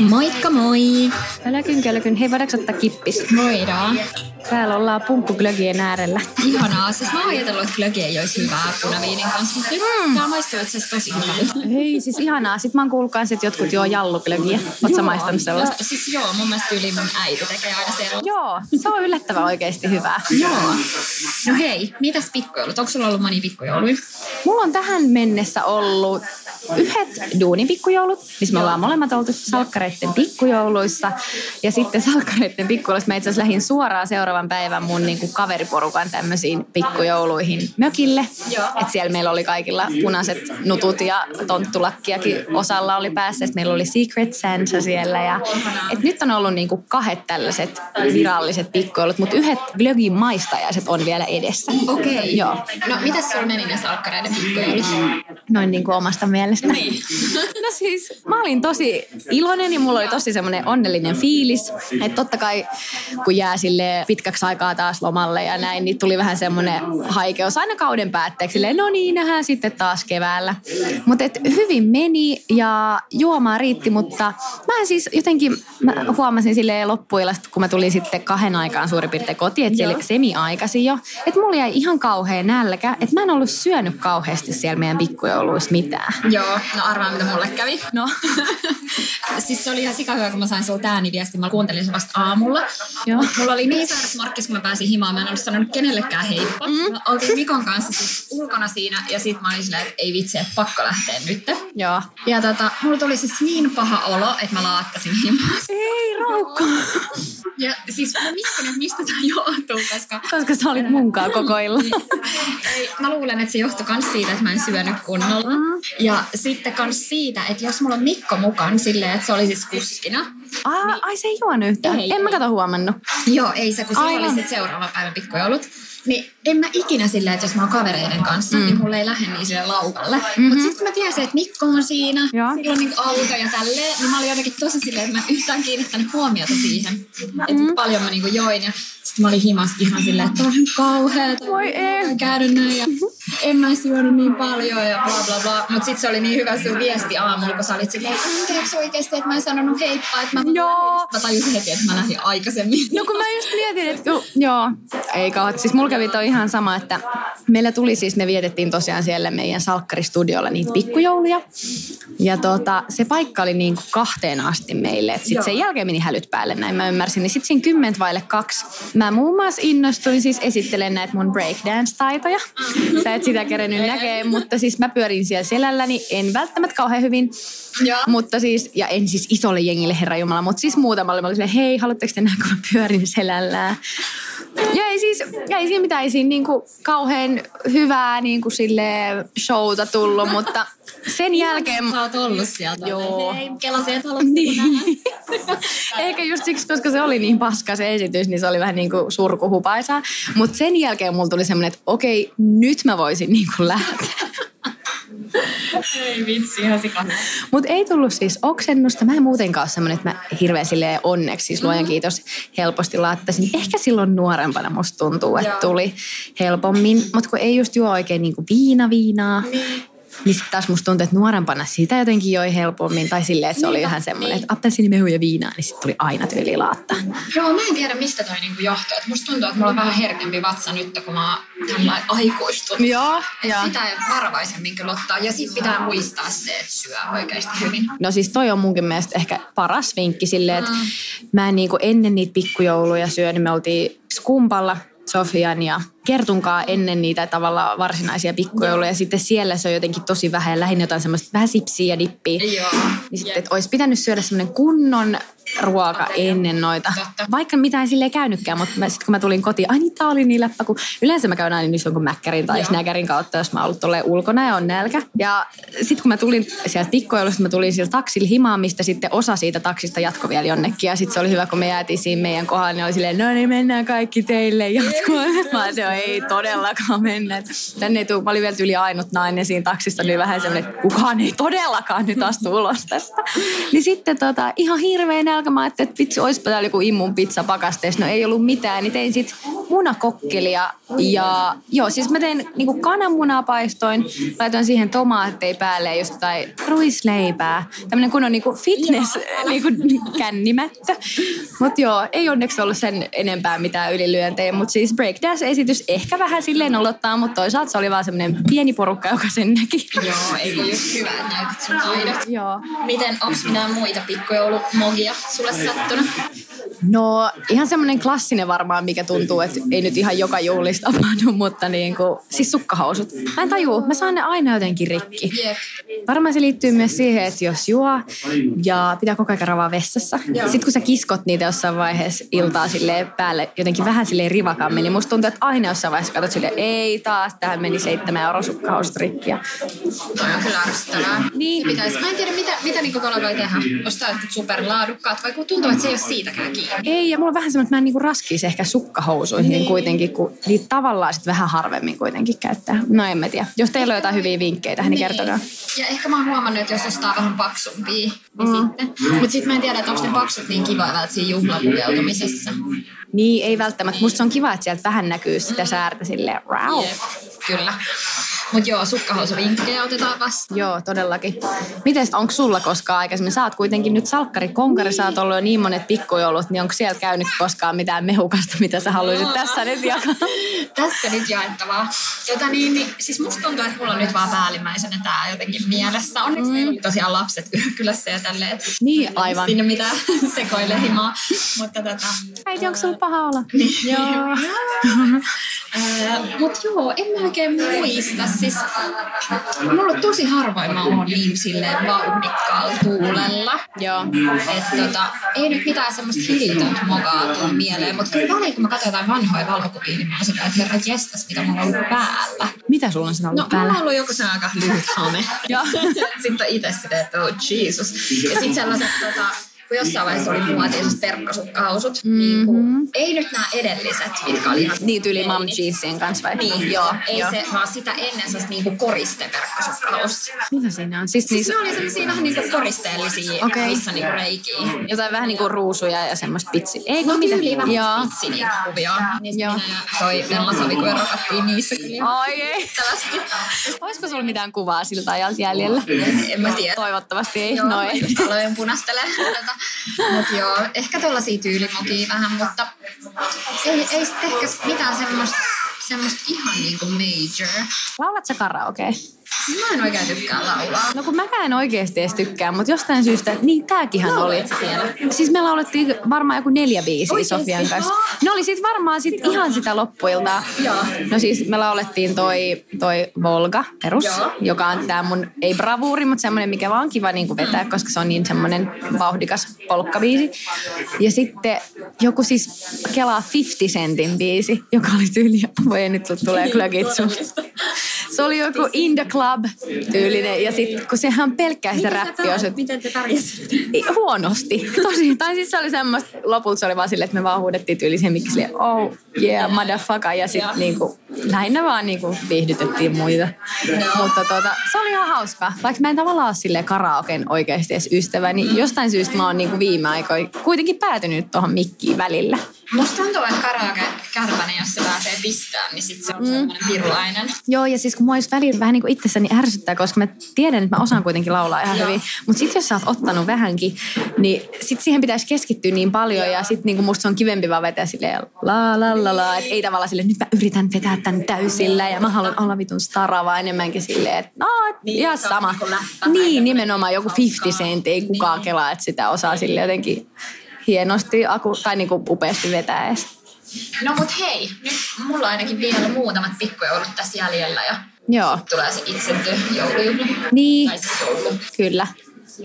Moikka moi! Kälkyn, kälkyn. Hei, voidaanko ottaa kippis? Voidaan. Täällä ollaan punkkuglögien äärellä. Ihanaa. Siis mä oon ajatellut, että glögi ei olisi hyvää punaviinin kanssa, mutta nyt mm. tää maistuu itse asiassa tosi hyvältä. Hei, siis ihanaa. Sitten mä oon kuullut kans, että jotkut juo jalluglögiä. Oot sä maistanut sellaista? Ja, siis joo, mun mielestä yli mun äiti tekee aina sellaista. Joo, se on yllättävän oikeasti hyvää. Joo. No hei, mitäs pikkujoulut? Onko sulla ollut monia pikkujouluja? Mulla on tähän mennessä ollut yhdet duunin pikkujoulut, missä me ollaan molemmat oltu salkkareiden pikkujouluissa. Ja sitten salkkareiden pikkujouluissa mä itse asiassa lähdin suoraan seuraavan päivän mun niin kuin kaveriporukan tämmöisiin pikkujouluihin mökille. Et siellä meillä oli kaikilla punaiset nutut ja tonttulakkiakin osalla oli päässä. Sitten meillä oli Secret Santa siellä. Ja, et nyt on ollut niin kuin kahdet tällaiset viralliset pikkujoulut, mutta yhdet glögin maistajaiset on vielä edessä. Okei. Joo, No mitäs sulla meni ne salkkareiden pikkujoulut? noin niin kuin omasta mielestä. Niin. No siis, mä olin tosi iloinen ja mulla oli tosi semmoinen onnellinen fiilis. Että totta kai, kun jää sille pitkäksi aikaa taas lomalle ja näin, niin tuli vähän semmoinen haikeus aina kauden päätteeksi. Silleen, no niin, nähdään sitten taas keväällä. Mutta hyvin meni ja juomaa riitti, mutta mä en siis jotenkin, mä huomasin silleen loppuilasta, kun mä tulin sitten kahden aikaan suurin piirtein kotiin, että siellä semi-aikaisin jo, että mulla jäi ihan kauhean nälkä, että mä en ollut syönyt kauheasti siellä meidän pikkujouluissa mitään. Joo, no arvaa mitä mulle kävi. No. siis se oli ihan sikahyvä, kun mä sain sulta ääniviestin. Mä kuuntelin sen vasta aamulla. Joo. Mulla oli niin sairas morkkis, kun mä pääsin himaan. Mä en ollut sanonut kenellekään heippa. Mm. Mä oltiin Mikon kanssa siis ulkona siinä ja sit mä olin silleen, että ei vitsi, että pakko lähteä nyt. Joo. Ja tota, mulla tuli siis niin paha olo, että mä laattasin himasta. Ei raukka. Ja siis mä mietin, että mistä tämä johtuu, koska... Koska sä olit munkaan koko illan. Ei, mä luulen, että se johtui myös siitä, että mä en syönyt kunnolla. Mm. Ja sitten myös siitä, että jos mulla on Mikko mukaan silleen, että se oli siis kuskina. Aa, ai se ei juonut yhtään. Ei. en mä kato huomannut. Joo, ei se, kun se oli sitten seuraava päivän pikkujoulut. Niin en mä ikinä silleen, että jos mä oon kavereiden kanssa, mm. niin mulle ei lähde niin sille laukalle. Mm-hmm. Mutta sitten mä tiesin, että Mikko on siinä, Joo. sillä on niinku auto ja tälleen, niin mä olin jotenkin tosi silleen, että mä en yhtään kiinnittänyt huomiota siihen. Mm. Että paljon mä niinku join ja sitten mä olin himassa ihan silleen, että on ihan kauheeta. Voi ei. Käydä näin ja en mä juonut niin paljon ja bla bla bla. Mutta sitten se oli niin hyvä sun viesti aamulla, kun sä olit silleen, anteeksi oikeasti, että mä en sanonut heippa, että mä Joo. Mä tajusin heti, että mä lähdin aikaisemmin. No kun mä just mietin, että kun, joo, ei kauhean. Siis mulla kävi toi ihan sama, että meillä tuli siis, me vietettiin tosiaan siellä meidän salkkaristudiolla niitä pikkujouluja. Ja tota, se paikka oli niin kuin kahteen asti meille. Sitten sen jälkeen meni hälyt päälle, näin mä ymmärsin. Niin sitten siinä kymmentä vaille kaksi. Mä muun muassa innostuin siis esittelemään näitä mun breakdance-taitoja. Sä et sitä kerennyt näkee, mutta siis mä pyörin siellä selälläni. En välttämättä kauhean hyvin. Joo. Mutta siis, ja en siis isolle jengille, herra Jumala, mutta siis muutamalle. Mä olin silleen, hei, haluatteko te nähdä, kun mä pyörin selällään? Ja ei siis, ei siinä mitään, ei siinä niinku kauhean hyvää niinku sille showta tullut, mutta sen jälkeen... Sä oot ollut sieltä. Joo. Hei, kelasin, että haluatko Niin. Ehkä just siksi, koska se oli niin paska se esitys, niin se oli vähän niin kuin surkuhupaisaa. Mutta sen jälkeen mulla tuli semmoinen, että okei, nyt mä voisin niin kuin lähteä. Ei vitsi, ihan sikana. Mutta ei tullut siis oksennusta. Mä en muutenkaan ole semmoinen, että mä hirveän silleen onneksi, siis luojan kiitos, helposti laattaisin. Ehkä silloin nuorempana musta tuntuu, että tuli helpommin. Mutta kun ei just juo oikein niinku viina viinaa, niin sitten taas musta tuntuu, että nuorempana sitä jotenkin joi helpommin. Tai silleen, että se oli vähän semmoinen, niin. että appelsiinimehu ja viinaa, niin sitten tuli aina tyyli laattaa. Joo, mä en tiedä mistä toi niinku johtuu. Et musta tuntuu, että mulla on vähän herkempi vatsa nyt, kun mä tällainen aikuistunut. Joo, joo. Sitä varovaisemmin kyllä ottaa. Ja sit pitää muistaa se, että syö oikeasti hyvin. No siis toi on munkin mielestä ehkä paras vinkki silleen, että mä en niinku ennen niitä pikkujouluja syönyt. Me oltiin skumpalla Sofian ja Kertunkaa ennen niitä tavallaan varsinaisia pikkujouluja. Sitten siellä se on jotenkin tosi vähän ja lähinnä jotain semmoista vähän sipsiä ja dippiä. Joo. Niin sitten, että olisi pitänyt syödä semmoinen kunnon ruoka ennen noita. Totta. Vaikka mitä ei silleen käynytkään, mutta sitten kun mä tulin kotiin, ai niin tää oli niin läppä, kun yleensä mä käyn aina nyt jonkun mäkkärin tai snäkärin kautta, jos mä ollut tolleen ulkona ja on nälkä. Ja sitten kun mä tulin sieltä pikkujoulusta, mä tulin sillä taksilla himaan, mistä sitten osa siitä taksista jatkoi vielä jonnekin. Ja sitten se oli hyvä, kun me jäätiin siinä meidän kohdalla, niin oli silleen, no niin mennään kaikki teille jatkoon. Mä että ei todellakaan mennä. Tänne ei tuu, mä olin vielä yli ainut nainen siinä taksista, niin vähän semmoinen, että kukaan ei todellakaan nyt astu ulos tästä. Niin sitten tota, ihan hirveä mä ajattelin, että vitsi, olisipa täällä joku immun pizza pakasteessa. No ei ollut mitään, niin tein sitten munakokkelia. Ja joo, siis mä tein niinku kananmunaa paistoin, laitoin siihen tomaatteja päälle ja just jotain ruisleipää. Tämmönen kun on niinku fitness niinku kännimättä. Mutta joo, ei onneksi ollut sen enempää mitään ylilyöntejä, mutta siis breakdance-esitys ehkä vähän silleen olottaa, mutta toisaalta se oli vaan semmoinen pieni porukka, joka sen näki. Joo, ei just hyvä, että näytät sun taidot. Joo. Miten, onks mitään muita pikkujoulumogia sulla sattona. No ihan semmoinen klassinen varmaan, mikä tuntuu, että ei nyt ihan joka juhlista tapahdu, mutta niin kuin, siis sukkahousut. Mä en tajuu, mä saan ne aina jotenkin rikki. Varmaan se liittyy myös siihen, että jos juo ja pitää koko ajan ravaa vessassa. Sitten kun sä kiskot niitä jossain vaiheessa iltaa silleen päälle jotenkin vähän silleen rivakammin, niin musta tuntuu, että aina jossain vaiheessa katsot silleen, ei taas, tähän meni seitsemän euroa sukkahousut rikki. Ja Toi on kyllä ärsyttävää. Niin. Pitäis, mä en tiedä, mitä, mitä niinku tuolla voi tehdä. Ostaa jotkut superlaadukkaat, vai kun tuntuu, että se ei ole siitäkään kiinni. Ei, ja mulla on vähän semmoinen, että mä en niinku raskisi ehkä sukkahousuihin niin. kuitenkin, kun niitä tavallaan sit vähän harvemmin kuitenkin käyttää. No en mä tiedä. Jos teillä on jotain hyviä vinkkejä tähän, niin kertokaa. Ja ehkä mä oon huomannut, että jos ostaa vähän paksumpia, niin mm. sitten. Mutta sitten mä en tiedä, että onko ne paksut niin kiva välttämättä siinä juhlapukeutumisessa. Niin, ei välttämättä. Musta se on kiva, että sieltä vähän näkyy sitä säärtä silleen, wow. Jep, kyllä. Mutta joo, sukkahousuvinkkejä otetaan vastaan. Joo, todellakin. Miten onko sulla koskaan aikaisemmin? Sä oot kuitenkin nyt salkkari konkari, sä oot ollut jo niin monet pikkujoulut, niin onko sieltä käynyt koskaan mitään mehukasta, mitä sä haluaisit tässä nyt jakaa? Tässä nyt jaettavaa. Tota niin, niin, siis musta tuntuu, että mulla on nyt vaan päällimmäisenä tää jotenkin mielessä. Onneksi mm. meillä tosiaan lapset kylässä ja tälleen. Niin, aivan. Sinne mitään sekoile himaa. Mutta tota, Äiti, onko sulla paha olla? Joo. Mutta joo, en mä oikein muista. Siis, mulla tosi harvoin mä oon niin silleen vauhdikkaalla tuulella. Joo. Että tota, ei nyt mitään semmoista hillitöntä mokaa tuu mieleen. Mutta kyllä väliin, kun mä katson jotain vanhoja valokuvia, niin mä oon sitä, että herra jestas, mitä mulla on ollut päällä. Mitä sulla on sitä ollut No, päällä? mulla on ollut joku se aika lyhyt hame. Joo. sitten on itse silleen, että oh Jesus. Ja sitten sellaiset, tota, kun jossain vaiheessa oli muotiset verkkosukkahousut, mm-hmm. niin kuin, ei nyt nämä edelliset, mitkä oli ihan... Niin tyyli mom jeansien kanssa vai? Niin, joo. Ei joo. se, vaan sitä ennen se niinku koristeverkkosukkahousut. Mitä siinä on? Siis, Siis siis ne oli sellaisia vähän niinku koristeellisia, Okei. okay. missä niinku reikiä. jotain vähän niinku ruusuja ja semmoista pitsi. Ei No kun mitä? tyyliin vähän Joo. pitsi niitä kuvia. Niin Joo. minä ja toi Saviku erokattiin niissä kyllä. Ai ei. Olisiko sulla mitään kuvaa siltä ajalta jäljellä? En mä tiedä. Toivottavasti ei. Joo, no just aloin punastele tätä. Mut joo, ehkä tuollaisia tyylimokia vähän, mutta ei, ei sitten ehkä mitään semmoista semmoista ihan niinku major. Laulat sä karaoke? Mä en oikein tykkää laulaa. No kun mäkään en oikeasti edes tykkää, mutta jostain syystä, niin tääkinhän oli. Lauloit sä siellä? Siis me laulettiin varmaan joku neljä biisiä Oikeesti? Sofian kanssa. Ne oli sit varmaan sit ihan sitä loppuiltaa. Joo. No siis me laulettiin toi, toi Volga perus, Joo. joka on tää mun, ei bravuuri, mutta semmonen, mikä vaan on kiva niinku vetää, koska se on niin semmonen vauhdikas polkkabiisi. Ja sitten joku siis kelaa 50 Centin biisi, joka oli tyyli, voi nyt tulee klögit susta. Se oli joku In the Club tyylinen ja sitten kun sehän on pelkkää sitä räppiosuutta. Miten te pärjäsitte? Huonosti. Tosi. Tai siis se oli semmoista, lopulta se oli vaan silleen, että me vaan huudettiin tyyli silleen, oh yeah, motherfucker. Ja sitten niinku, lähinnä vaan niinku viihdytettiin muita. Mutta tota, se oli ihan hauskaa. Vaikka mä en tavallaan ole silleen karaoken oikeasti edes ystävä, niin jostain syystä mä oon niinku viime aikoina kuitenkin päätynyt tuohon mikkiin välillä. Musta tuntuu, että karaoke kärpänen, jos se pääsee pistään, niin sit se on mm. semmoinen pirulainen. Joo, ja siis kun mua olisi välillä vähän niin kuin itsessäni ärsyttää, koska mä tiedän, että mä osaan kuitenkin laulaa ihan Joo. hyvin. Mutta sitten jos sä oot ottanut vähänkin, niin sit siihen pitäisi keskittyä niin paljon. Ja sitten niin musta se on kivempi vaan vetää silleen la la la la. Että ei tavallaan silleen, nyt mä yritän vetää tän täysillä ja mä haluan olla vitun stara, vaan enemmänkin silleen, että no, Niin, niin, ihan sama. niinku Niin, nimenomaan joku 50 cent, ei kukaan kelaa, että sitä osaa sille jotenkin hienosti aku, tai niin kuin upeasti vetää edes. No mut hei, nyt mulla on ainakin vielä muutamat pikkujoulut tässä jäljellä ja Joo, tulee se itse joulujuhla. niin, Tai siis joulu. kyllä.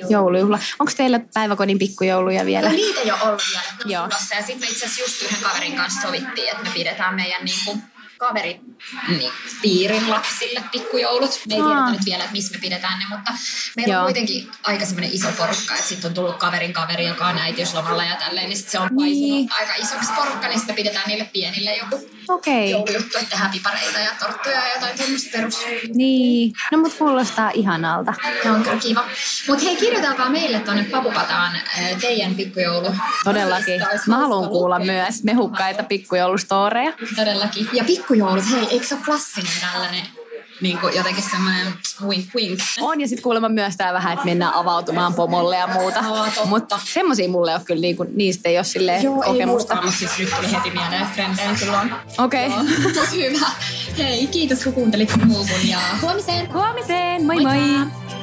joulujuhla. Onko teillä päiväkodin pikkujouluja vielä? No niitä ole ollut vielä, Joo. tulossa. Ja sitten me itse asiassa just yhden kaverin kanssa sovittiin, että me pidetään meidän niin kuin, kaveri niin, piirin lapsille pikkujoulut. Me ei Aa. tiedetä nyt vielä, että missä me pidetään ne, mutta meillä Joo. on kuitenkin aika semmoinen iso porukka, että sitten on tullut kaverin kaveri, joka on äitiyslomalla ja tälleen, niin sit se on paisunut Niin. aika isoksi porukka, niin sitten pidetään niille pienille joku Okei. joulujuttu, että tehdään pipareita ja torttuja ja jotain tämmöistä perus. Niin. No mut kuulostaa ihanalta. Se on kyllä kiva. Mutta hei, kirjoitelkaa meille tuonne Papukataan äh, teidän pikkujoulu. Todellakin. Sitä Mä haluan kuulla myös mehukkaita pikkujoulustooreja. Todellakin. Ja pikkujoulut, hei, eikö se ole klassinen tällainen niin kuin jotenkin semmoinen wink wink? On ja sitten kuulemma myös tää vähän, että mennään avautumaan pomolle ja muuta. Totta. Mutta semmosia mulle ei ole kyllä, niinku, niistä ei ole silleen kokemusta. mutta siis nyt tuli heti mieleen, että frendejä kyllä on. Okei. Okay. Mut hyvä. Hei, kiitos kun kuuntelit Muukun ja huomiseen. Huomiseen, moi moi! Moikka!